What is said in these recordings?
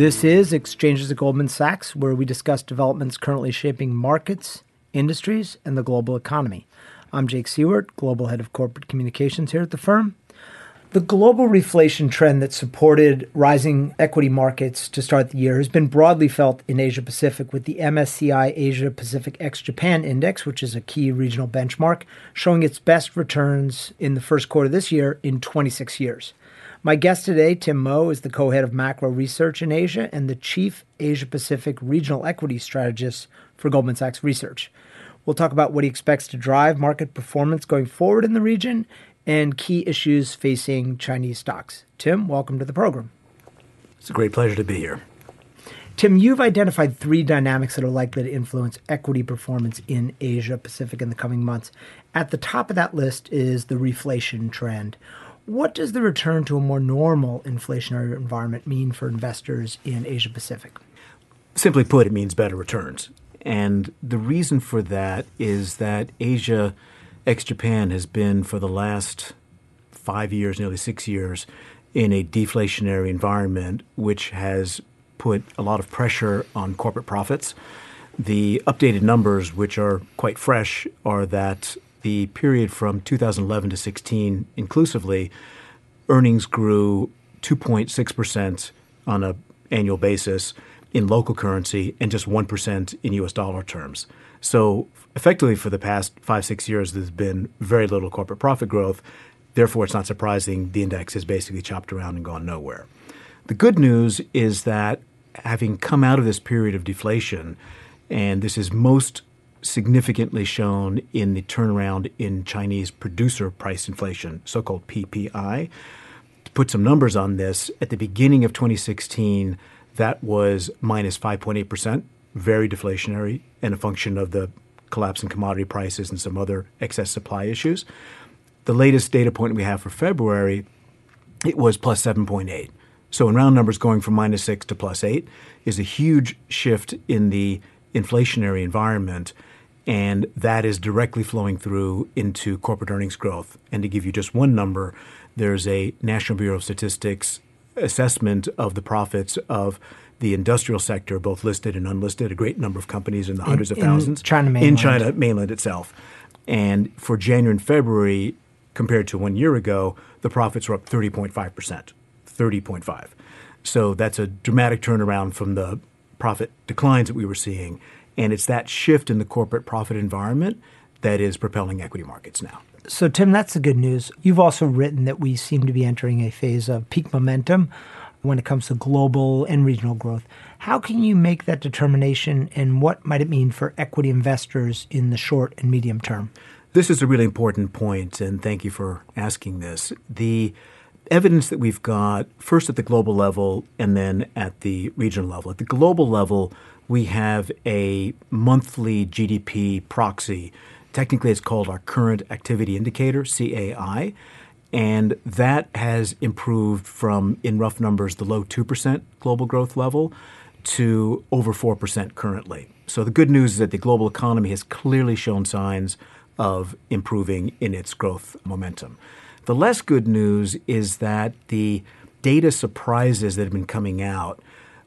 This is Exchanges at Goldman Sachs, where we discuss developments currently shaping markets, industries, and the global economy. I'm Jake Siewert, Global Head of Corporate Communications here at the firm. The global reflation trend that supported rising equity markets to start the year has been broadly felt in Asia Pacific, with the MSCI Asia Pacific ex Japan Index, which is a key regional benchmark, showing its best returns in the first quarter this year in 26 years. My guest today, Tim Moe, is the co head of macro research in Asia and the chief Asia Pacific regional equity strategist for Goldman Sachs Research. We'll talk about what he expects to drive market performance going forward in the region and key issues facing Chinese stocks. Tim, welcome to the program. It's a great pleasure to be here. Tim, you've identified three dynamics that are likely to influence equity performance in Asia Pacific in the coming months. At the top of that list is the reflation trend. What does the return to a more normal inflationary environment mean for investors in Asia Pacific? Simply put, it means better returns. And the reason for that is that Asia ex Japan has been for the last five years, nearly six years, in a deflationary environment, which has put a lot of pressure on corporate profits. The updated numbers, which are quite fresh, are that the period from 2011 to 16 inclusively, earnings grew 2.6% on an annual basis in local currency and just 1% in US dollar terms. So effectively for the past five, six years, there's been very little corporate profit growth. Therefore, it's not surprising the index has basically chopped around and gone nowhere. The good news is that having come out of this period of deflation, and this is most significantly shown in the turnaround in Chinese producer price inflation, so called PPI. To put some numbers on this, at the beginning of 2016, that was minus 5.8%, very deflationary and a function of the collapse in commodity prices and some other excess supply issues. The latest data point we have for February, it was plus 7.8. So in round numbers, going from minus 6 to plus 8 is a huge shift in the inflationary environment. And that is directly flowing through into corporate earnings growth. And to give you just one number, there's a National Bureau of Statistics assessment of the profits of the industrial sector, both listed and unlisted, a great number of companies in the hundreds in, of thousands. In China mainland. In China mainland itself. And for January and February, compared to one year ago, the profits were up 30.5%. 30.5. So that's a dramatic turnaround from the profit declines that we were seeing. And it's that shift in the corporate profit environment that is propelling equity markets now. So, Tim, that's the good news. You've also written that we seem to be entering a phase of peak momentum when it comes to global and regional growth. How can you make that determination, and what might it mean for equity investors in the short and medium term? This is a really important point, and thank you for asking this. The evidence that we've got, first at the global level and then at the regional level. At the global level, we have a monthly GDP proxy. Technically, it's called our Current Activity Indicator, CAI. And that has improved from, in rough numbers, the low 2% global growth level to over 4% currently. So the good news is that the global economy has clearly shown signs of improving in its growth momentum. The less good news is that the data surprises that have been coming out,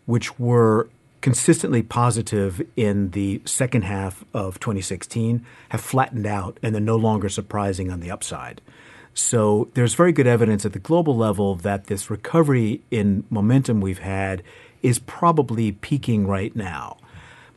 which were consistently positive in the second half of 2016, have flattened out and they're no longer surprising on the upside. So there's very good evidence at the global level that this recovery in momentum we've had is probably peaking right now.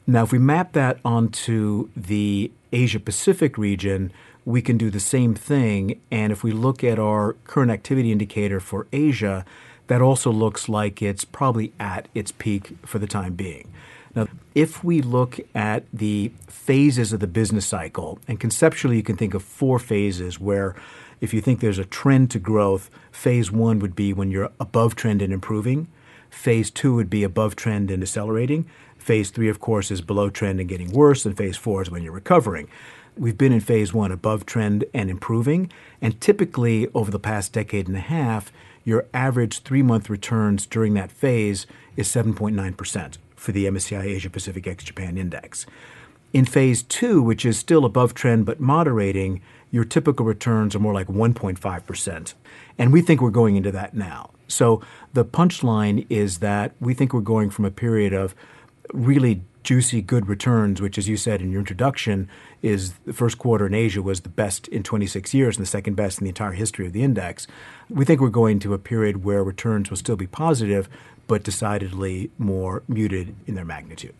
Now, if we map that onto the Asia Pacific region, we can do the same thing. And if we look at our current activity indicator for Asia, that also looks like it's probably at its peak for the time being. Now, if we look at the phases of the business cycle, and conceptually you can think of four phases where if you think there's a trend to growth, phase one would be when you're above trend and improving. Phase two would be above trend and accelerating. Phase three, of course, is below trend and getting worse. And phase four is when you're recovering. We've been in phase one, above trend and improving. And typically, over the past decade and a half, your average three month returns during that phase is 7.9% for the MSCI Asia Pacific ex Japan Index. In phase two, which is still above trend but moderating, your typical returns are more like 1.5%. And we think we're going into that now. So the punchline is that we think we're going from a period of really juicy, good returns, which, as you said in your introduction, is the first quarter in Asia was the best in 26 years and the second best in the entire history of the index. We think we're going to a period where returns will still be positive, but decidedly more muted in their magnitude.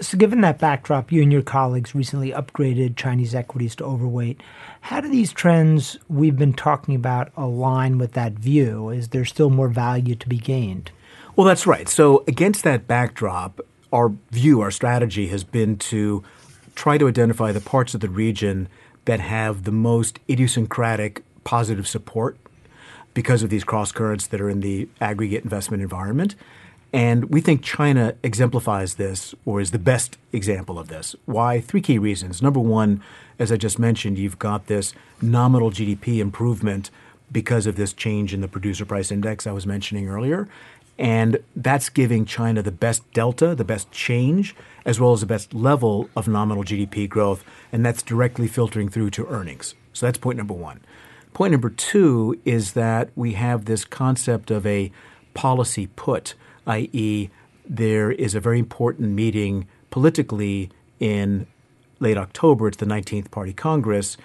So, given that backdrop, you and your colleagues recently upgraded Chinese equities to overweight. How do these trends we've been talking about align with that view? Is there still more value to be gained? Well, that's right. So, against that backdrop, our view, our strategy has been to try to identify the parts of the region that have the most idiosyncratic positive support because of these cross currents that are in the aggregate investment environment. And we think China exemplifies this or is the best example of this. Why? Three key reasons. Number one, as I just mentioned, you've got this nominal GDP improvement because of this change in the producer price index I was mentioning earlier. And that's giving China the best delta, the best change, as well as the best level of nominal GDP growth. And that's directly filtering through to earnings. So that's point number one. Point number two is that we have this concept of a policy put, i.e., there is a very important meeting politically in late October. It's the 19th Party Congress.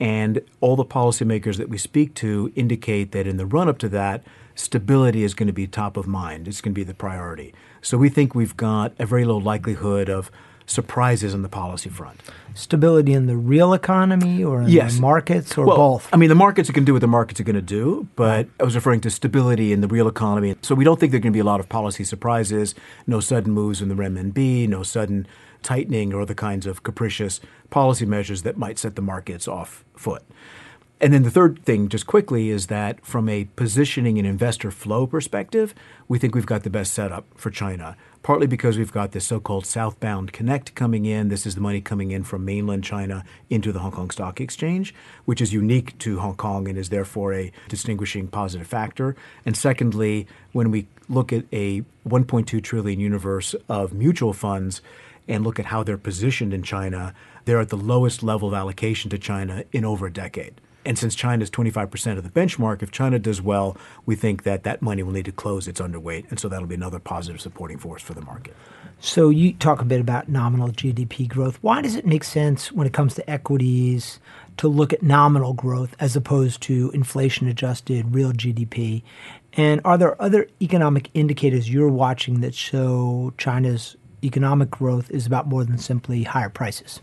And all the policymakers that we speak to indicate that in the run up to that, stability is going to be top of mind. It's going to be the priority. So we think we've got a very low likelihood of surprises on the policy front. Stability in the real economy or in yes. the markets or well, both? I mean, the markets are going to do what the markets are going to do, but I was referring to stability in the real economy. So we don't think there are going to be a lot of policy surprises, no sudden moves in the renminbi, no sudden tightening or other kinds of capricious policy measures that might set the markets off foot. And then the third thing, just quickly, is that from a positioning and investor flow perspective, we think we've got the best setup for China. Partly because we've got this so called southbound connect coming in. This is the money coming in from mainland China into the Hong Kong Stock Exchange, which is unique to Hong Kong and is therefore a distinguishing positive factor. And secondly, when we look at a 1.2 trillion universe of mutual funds and look at how they're positioned in China, they're at the lowest level of allocation to China in over a decade. And since China is 25% of the benchmark, if China does well, we think that that money will need to close its underweight. And so that'll be another positive supporting force for the market. So you talk a bit about nominal GDP growth. Why does it make sense when it comes to equities to look at nominal growth as opposed to inflation adjusted real GDP? And are there other economic indicators you're watching that show China's economic growth is about more than simply higher prices?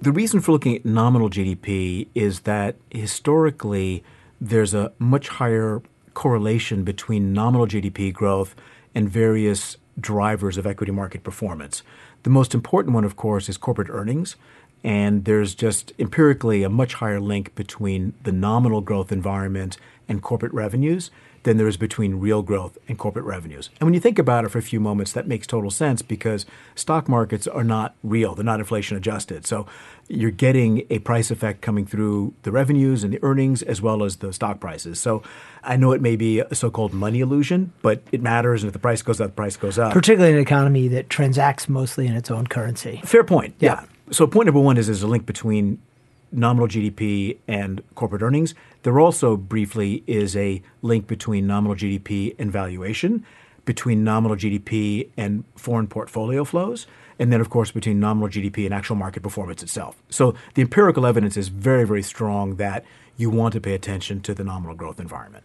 The reason for looking at nominal GDP is that historically there's a much higher correlation between nominal GDP growth and various drivers of equity market performance. The most important one, of course, is corporate earnings. And there's just empirically a much higher link between the nominal growth environment and corporate revenues than there is between real growth and corporate revenues. And when you think about it for a few moments, that makes total sense because stock markets are not real, they're not inflation adjusted. So you're getting a price effect coming through the revenues and the earnings as well as the stock prices. So I know it may be a so called money illusion, but it matters. And if the price goes up, the price goes up. Particularly in an economy that transacts mostly in its own currency. Fair point. yeah. yeah. So point number one is there's a link between nominal GDP and corporate earnings. There also briefly is a link between nominal GDP and valuation, between nominal GDP and foreign portfolio flows, and then, of course, between nominal GDP and actual market performance itself. So the empirical evidence is very, very strong that you want to pay attention to the nominal growth environment.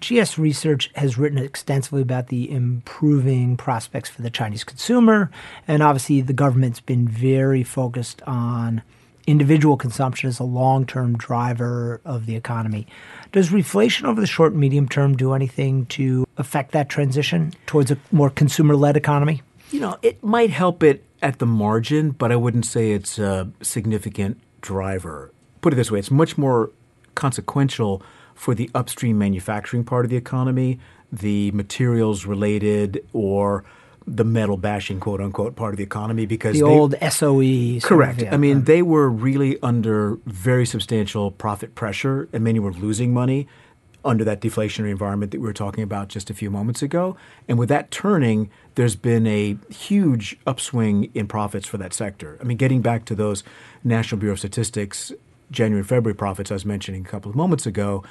GS Research has written extensively about the improving prospects for the Chinese consumer, and obviously the government's been very focused on individual consumption as a long term driver of the economy. Does reflation over the short and medium term do anything to affect that transition towards a more consumer led economy? You know, it might help it at the margin, but I wouldn't say it's a significant driver. Put it this way it's much more consequential for the upstream manufacturing part of the economy, the materials related or the metal bashing quote unquote part of the economy because the they, old SOE. Correct. Of, yeah. I mean, they were really under very substantial profit pressure, and many were losing money under that deflationary environment that we were talking about just a few moments ago. And with that turning, there's been a huge upswing in profits for that sector. I mean, getting back to those National Bureau of Statistics January February profits I was mentioning a couple of moments ago,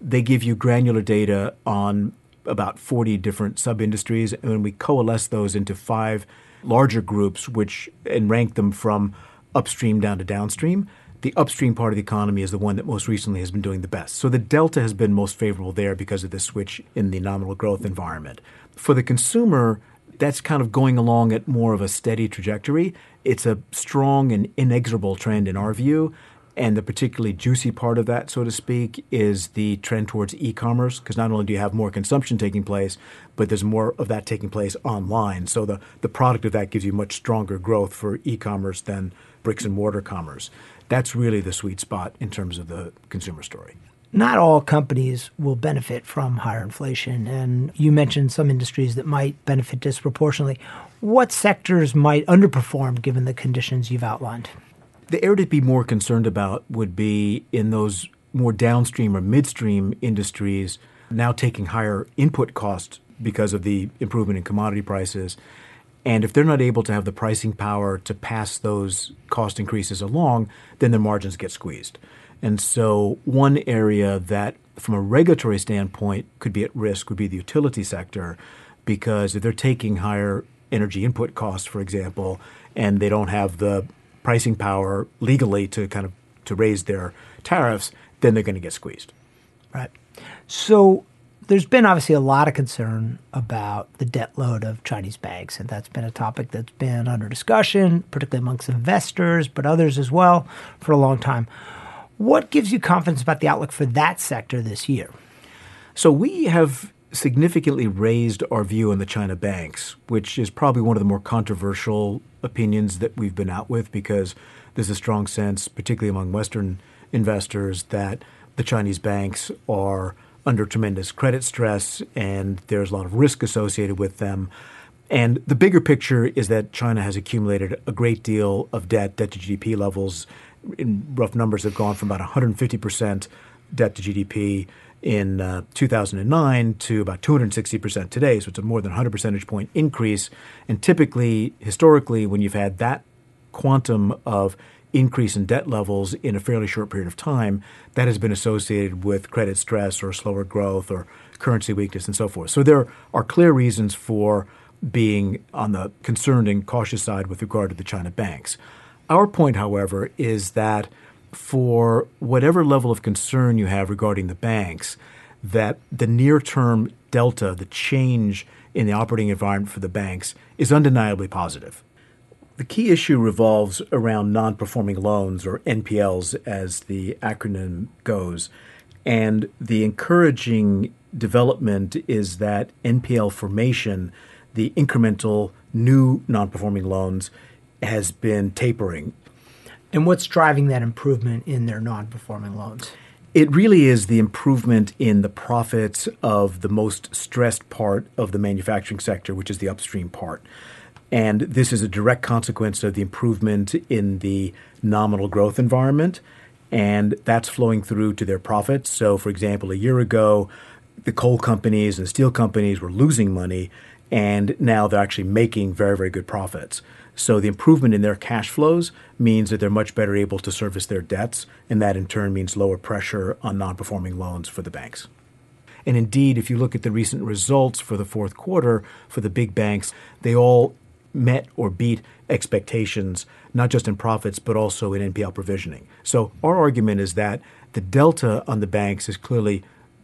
they give you granular data on about 40 different sub industries, and we coalesce those into five larger groups, which and rank them from upstream down to downstream, the upstream part of the economy is the one that most recently has been doing the best. So the delta has been most favorable there because of the switch in the nominal growth environment. For the consumer, that's kind of going along at more of a steady trajectory. It's a strong and inexorable trend in our view. And the particularly juicy part of that, so to speak, is the trend towards e commerce, because not only do you have more consumption taking place, but there's more of that taking place online. So the, the product of that gives you much stronger growth for e commerce than bricks and mortar commerce. That's really the sweet spot in terms of the consumer story not all companies will benefit from higher inflation. And you mentioned some industries that might benefit disproportionately. What sectors might underperform given the conditions you've outlined? The area to be more concerned about would be in those more downstream or midstream industries now taking higher input costs because of the improvement in commodity prices. And if they're not able to have the pricing power to pass those cost increases along, then their margins get squeezed. And so, one area that, from a regulatory standpoint, could be at risk would be the utility sector, because if they're taking higher energy input costs, for example, and they don't have the pricing power legally to kind of to raise their tariffs, then they're going to get squeezed. Right. So there's been obviously a lot of concern about the debt load of Chinese banks, and that's been a topic that's been under discussion, particularly amongst investors, but others as well, for a long time. What gives you confidence about the outlook for that sector this year? So we have significantly raised our view on the China banks, which is probably one of the more controversial opinions that we've been out with because there's a strong sense, particularly among Western investors, that the Chinese banks are under tremendous credit stress and there's a lot of risk associated with them. And the bigger picture is that China has accumulated a great deal of debt. Debt to GDP levels, in rough numbers, have gone from about 150% debt to GDP in uh, 2009 to about 260% today. So it's a more than 100 percentage point increase. And typically, historically, when you've had that quantum of increase in debt levels in a fairly short period of time, that has been associated with credit stress or slower growth or currency weakness and so forth. So there are clear reasons for being on the concerned and cautious side with regard to the China banks. Our point, however, is that for whatever level of concern you have regarding the banks, that the near term delta, the change in the operating environment for the banks, is undeniably positive. The key issue revolves around non performing loans, or NPLs as the acronym goes. And the encouraging development is that NPL formation, the incremental new non performing loans, has been tapering and what's driving that improvement in their non performing loans? It really is the improvement in the profits of the most stressed part of the manufacturing sector, which is the upstream part. And this is a direct consequence of the improvement in the nominal growth environment. And that's flowing through to their profits. So, for example, a year ago, the coal companies and steel companies were losing money, and now they're actually making very, very good profits. So the improvement in their cash flows means that they're much better able to service their debts, and that in turn means lower pressure on non performing loans for the banks. And indeed, if you look at the recent results for the fourth quarter for the big banks, they all met or beat expectations, not just in profits, but also in NPL provisioning. So our argument is that the delta on the banks has clearly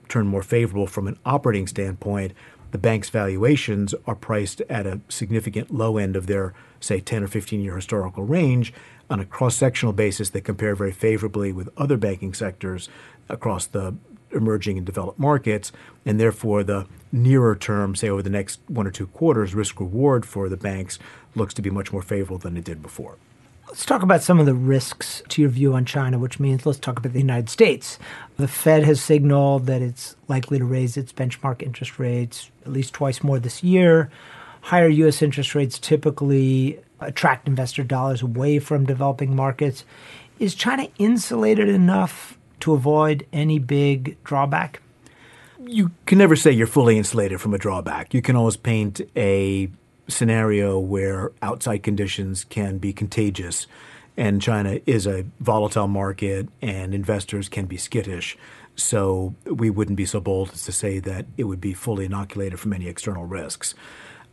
turned more favorable from an operating standpoint. The banks' valuations are priced at a significant low end of their say, 10 or 15 year historical range. On a cross sectional basis, they compare very favorably with other banking sectors across the emerging and developed markets. And therefore, the nearer term, say over the next one or two quarters, risk reward for the banks looks to be much more favorable than it did before. Let's talk about some of the risks to your view on China, which means let's talk about the United States. The Fed has signaled that it's likely to raise its benchmark interest rates at least twice more this year higher U.S. interest rates typically attract investor dollars away from developing markets. Is China insulated enough to avoid any big drawback? You can never say you're fully insulated from a drawback. You can always paint a scenario where outside conditions can be contagious. And China is a volatile market, and investors can be skittish. So we wouldn't be so bold as to say that it would be fully inoculated from any external risks.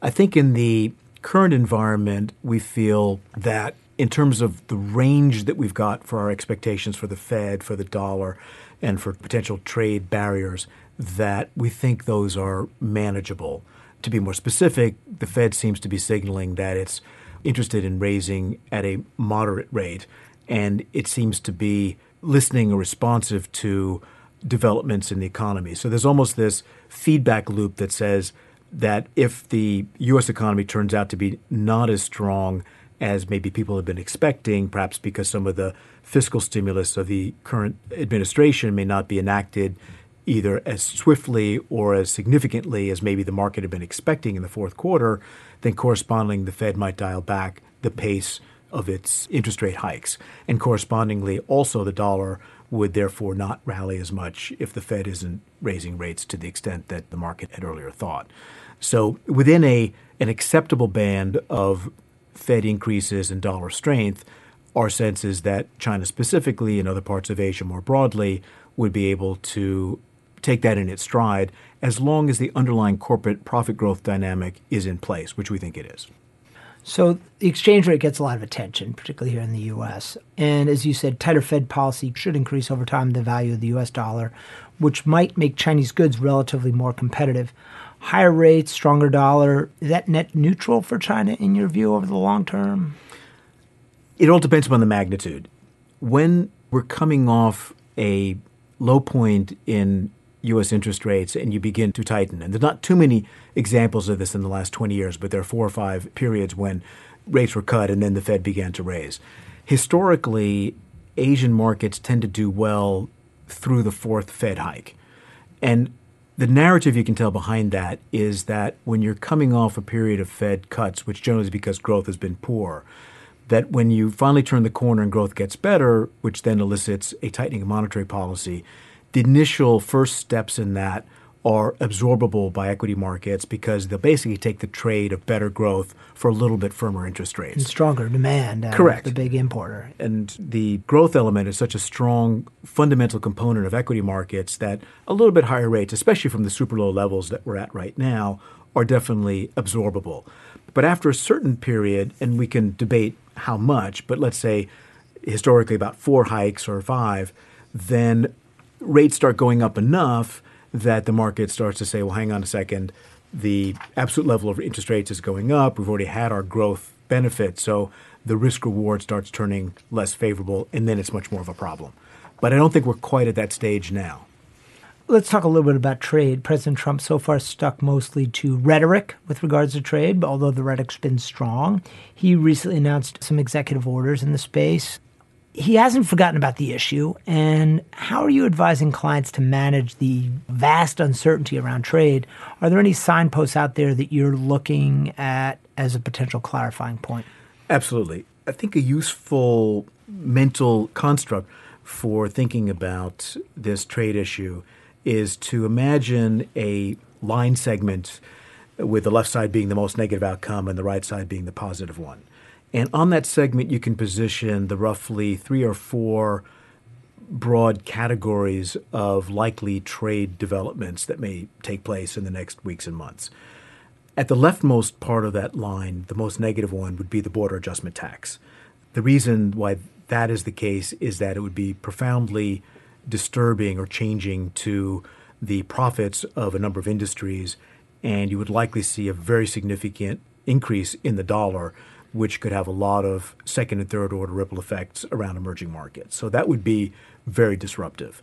I think in the current environment, we feel that in terms of the range that we've got for our expectations for the Fed, for the dollar, and for potential trade barriers, that we think those are manageable. To be more specific, the Fed seems to be signaling that it's interested in raising at a moderate rate, and it seems to be listening or responsive to developments in the economy. So there's almost this feedback loop that says that if the U.S. economy turns out to be not as strong as maybe people have been expecting, perhaps because some of the fiscal stimulus of the current administration may not be enacted either as swiftly or as significantly as maybe the market had been expecting in the fourth quarter, then correspondingly the Fed might dial back the pace of its interest rate hikes. And correspondingly, also the dollar would therefore not rally as much if the Fed isn't raising rates to the extent that the market had earlier thought. So within a an acceptable band of Fed increases and dollar strength, our sense is that China specifically and other parts of Asia more broadly would be able to take that in its stride as long as the underlying corporate profit growth dynamic is in place, which we think it is. So the exchange rate gets a lot of attention, particularly here in the U.S. And as you said, tighter Fed policy should increase over time the value of the U.S. dollar, which might make Chinese goods relatively more competitive. Higher rates, stronger dollar, is that net neutral for China in your view over the long term? It all depends upon the magnitude. When we're coming off a low point in U.S. interest rates and you begin to tighten. And there's not too many examples of this in the last 20 years, but there are four or five periods when rates were cut and then the Fed began to raise. Historically, Asian markets tend to do well through the fourth Fed hike. And the narrative you can tell behind that is that when you're coming off a period of Fed cuts, which generally is because growth has been poor, that when you finally turn the corner and growth gets better, which then elicits a tightening of monetary policy, the initial first steps in that are absorbable by equity markets because they'll basically take the trade of better growth for a little bit firmer interest rates. And stronger demand. Correct. The big importer. And the growth element is such a strong fundamental component of equity markets that a little bit higher rates, especially from the super low levels that we're at right now, are definitely absorbable. But after a certain period, and we can debate how much, but let's say historically about four hikes or five, then rates start going up enough that the market starts to say, well, hang on a second, the absolute level of interest rates is going up. We've already had our growth benefit. So the risk reward starts turning less favorable, and then it's much more of a problem. But I don't think we're quite at that stage now. Let's talk a little bit about trade. President Trump so far stuck mostly to rhetoric with regards to trade, although the rhetoric's been strong. He recently announced some executive orders in the space he hasn't forgotten about the issue. And how are you advising clients to manage the vast uncertainty around trade? Are there any signposts out there that you're looking at as a potential clarifying point? Absolutely. I think a useful mental construct for thinking about this trade issue is to imagine a line segment with the left side being the most negative outcome and the right side being the positive one. And on that segment, you can position the roughly three or four broad categories of likely trade developments that may take place in the next weeks and months. At the leftmost part of that line, the most negative one would be the border adjustment tax. The reason why that is the case is that it would be profoundly disturbing or changing to the profits of a number of industries, and you would likely see a very significant increase in the dollar which could have a lot of second and third order ripple effects around emerging markets. So that would be very disruptive.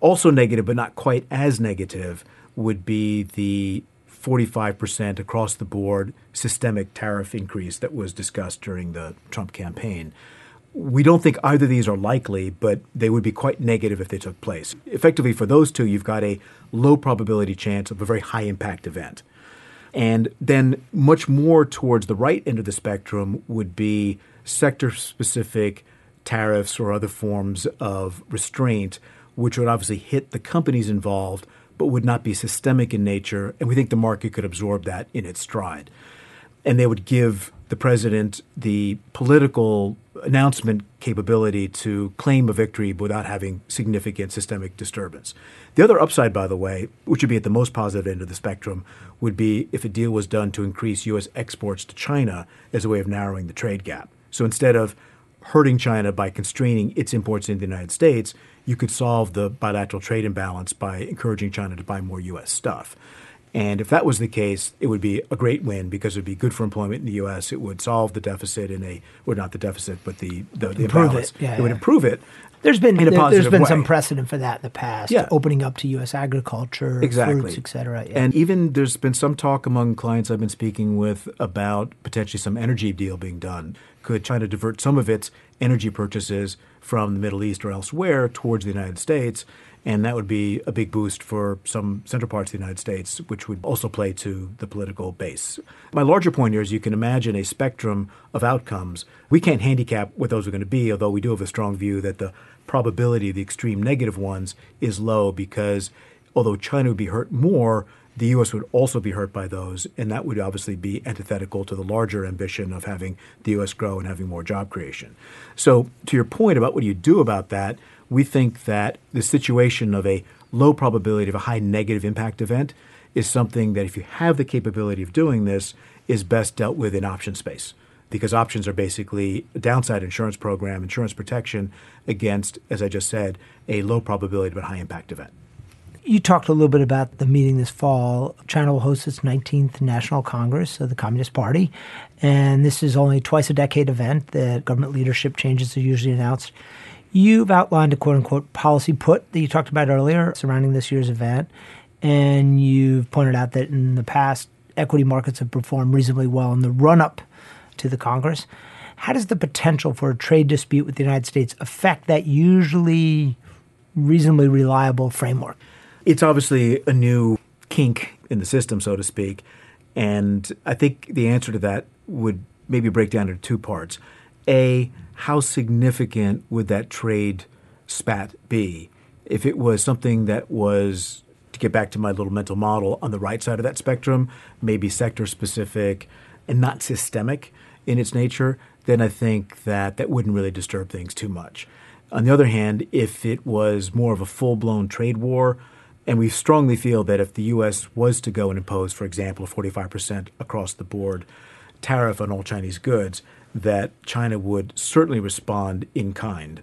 Also negative, but not quite as negative, would be the 45% across the board systemic tariff increase that was discussed during the Trump campaign. We don't think either of these are likely, but they would be quite negative if they took place. Effectively, for those two, you've got a low probability chance of a very high impact event. And then much more towards the right end of the spectrum would be sector specific tariffs or other forms of restraint, which would obviously hit the companies involved, but would not be systemic in nature. And we think the market could absorb that in its stride. and they would give the president the political announcement capability to claim a victory without having significant systemic disturbance. The other upside, by the way, which would be at the most positive end of the spectrum, would be if a deal was done to increase U.S. exports to China as a way of narrowing the trade gap. So instead of hurting China by constraining its imports into the United States, you could solve the bilateral trade imbalance by encouraging China to buy more U.S. stuff. And if that was the case, it would be a great win because it would be good for employment in the U.S. It would solve the deficit in a, or not the deficit, but the, the, the improve imbalance. It, yeah, it would improve it. There's been there, has been way. some precedent for that in the past. Yeah. opening up to U.S. agriculture, exactly. fruits, et cetera. Yeah. And even there's been some talk among clients I've been speaking with about potentially some energy deal being done. Could China divert some of its energy purchases from the Middle East or elsewhere towards the United States? And that would be a big boost for some central parts of the United States, which would also play to the political base. My larger point here is you can imagine a spectrum of outcomes. We can't handicap what those are going to be, although we do have a strong view that the probability of the extreme negative ones is low because although China would be hurt more, the U.S. would also be hurt by those, and that would obviously be antithetical to the larger ambition of having the U.S. grow and having more job creation. So, to your point about what do you do about that, we think that the situation of a low probability of a high negative impact event is something that, if you have the capability of doing this, is best dealt with in option space. Because options are basically a downside insurance program, insurance protection against, as I just said, a low probability but high impact event. You talked a little bit about the meeting this fall. China will host its 19th National Congress of the Communist Party. And this is only twice a decade event that government leadership changes are usually announced. You've outlined a quote unquote policy put that you talked about earlier surrounding this year's event. And you've pointed out that in the past, equity markets have performed reasonably well in the run up to the Congress. How does the potential for a trade dispute with the United States affect that usually reasonably reliable framework? It's obviously a new kink in the system, so to speak. And I think the answer to that would maybe break down into two parts. A, how significant would that trade spat be? If it was something that was, to get back to my little mental model, on the right side of that spectrum, maybe sector specific and not systemic in its nature, then I think that that wouldn't really disturb things too much. On the other hand, if it was more of a full blown trade war, and we strongly feel that if the U.S. was to go and impose, for example, a 45% across the board tariff on all Chinese goods, that China would certainly respond in kind.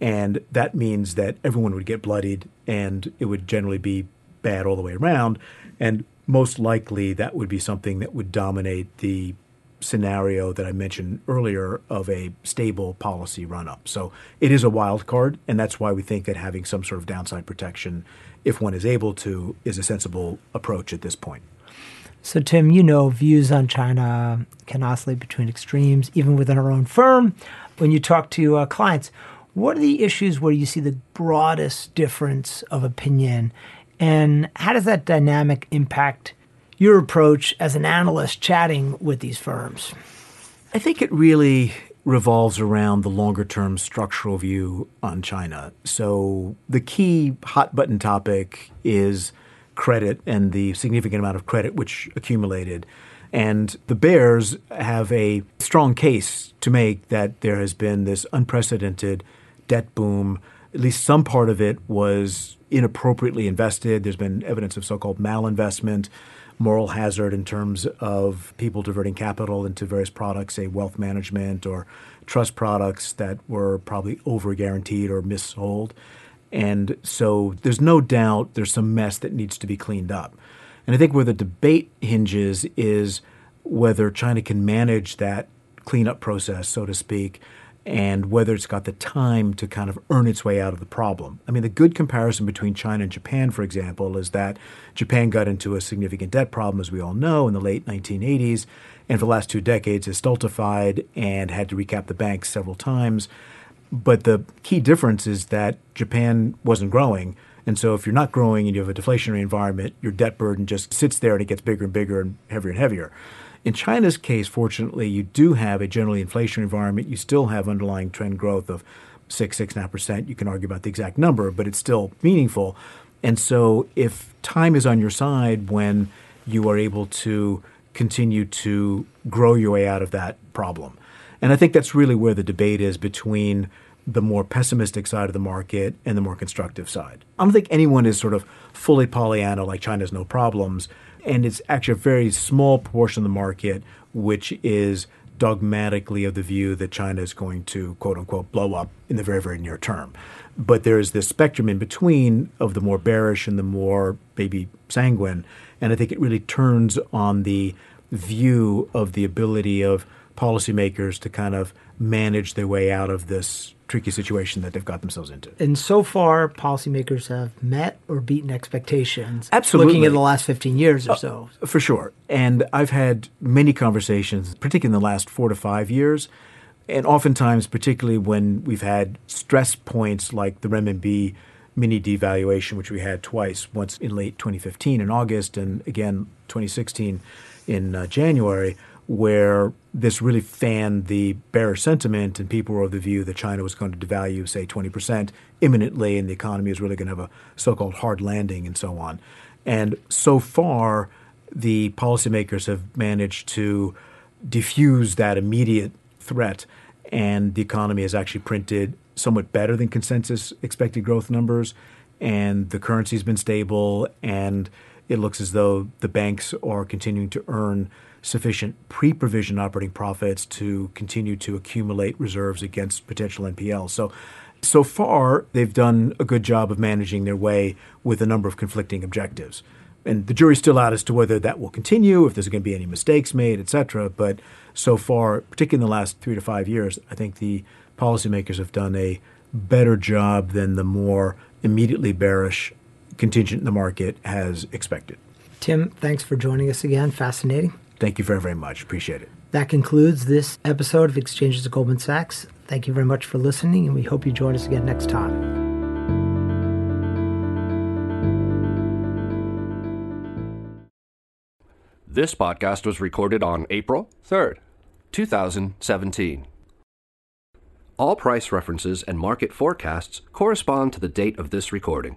And that means that everyone would get bloodied and it would generally be bad all the way around. And most likely that would be something that would dominate the scenario that I mentioned earlier of a stable policy run up. So it is a wild card, and that's why we think that having some sort of downside protection, if one is able to, is a sensible approach at this point. So, Tim, you know, views on China can oscillate between extremes, even within our own firm. When you talk to uh, clients, what are the issues where you see the broadest difference of opinion? And how does that dynamic impact your approach as an analyst chatting with these firms? I think it really revolves around the longer term structural view on China. So, the key hot button topic is credit and the significant amount of credit which accumulated. And the Bears have a strong case to make that there has been this unprecedented debt boom. At least some part of it was inappropriately invested. There's been evidence of so called malinvestment, moral hazard in terms of people diverting capital into various products, say wealth management or trust products that were probably over guaranteed or missold. And so there's no doubt there's some mess that needs to be cleaned up. And I think where the debate hinges is whether China can manage that cleanup process, so to speak, and whether it's got the time to kind of earn its way out of the problem. I mean, the good comparison between China and Japan, for example, is that Japan got into a significant debt problem, as we all know, in the late 1980s, and for the last two decades has stultified and had to recap the banks several times. But the key difference is that Japan wasn't growing. And so if you're not growing and you have a deflationary environment, your debt burden just sits there and it gets bigger and bigger and heavier and heavier. In China's case, fortunately, you do have a generally inflationary environment. You still have underlying trend growth of six, six and a half percent. You can argue about the exact number, but it's still meaningful. And so if time is on your side when you are able to continue to grow your way out of that problem. And I think that's really where the debate is between the more pessimistic side of the market and the more constructive side. I don't think anyone is sort of fully Pollyanna, like China's no problems. And it's actually a very small portion of the market which is dogmatically of the view that China is going to, quote unquote, blow up in the very, very near term. But there's this spectrum in between of the more bearish and the more maybe sanguine. And I think it really turns on the view of the ability of policymakers to kind of manage their way out of this tricky situation that they've got themselves into. And so far, policymakers have met or beaten expectations. Absolutely. Looking at the last 15 years or so. Uh, for sure. And I've had many conversations, particularly in the last four to five years. And oftentimes, particularly when we've had stress points like the renminbi mini devaluation, which we had twice, once in late 2015 in August, and again 2016 in uh, January, where this really fanned the bearish sentiment, and people were of the view that China was going to devalue, say, 20% imminently, and the economy is really going to have a so called hard landing and so on. And so far, the policymakers have managed to diffuse that immediate threat, and the economy has actually printed somewhat better than consensus expected growth numbers, and the currency's been stable, and it looks as though the banks are continuing to earn sufficient pre provision operating profits to continue to accumulate reserves against potential NPLs. So, so far, they've done a good job of managing their way with a number of conflicting objectives. And the jury's still out as to whether that will continue, if there's going to be any mistakes made, et cetera. But so far, particularly in the last three to five years, I think the policymakers have done a better job than the more immediately bearish contingent in the market has expected. Tim, thanks for joining us again. Fascinating. Thank you very, very much. Appreciate it. That concludes this episode of Exchanges of Goldman Sachs. Thank you very much for listening, and we hope you join us again next time. This podcast was recorded on April 3rd, 2017. All price references and market forecasts correspond to the date of this recording.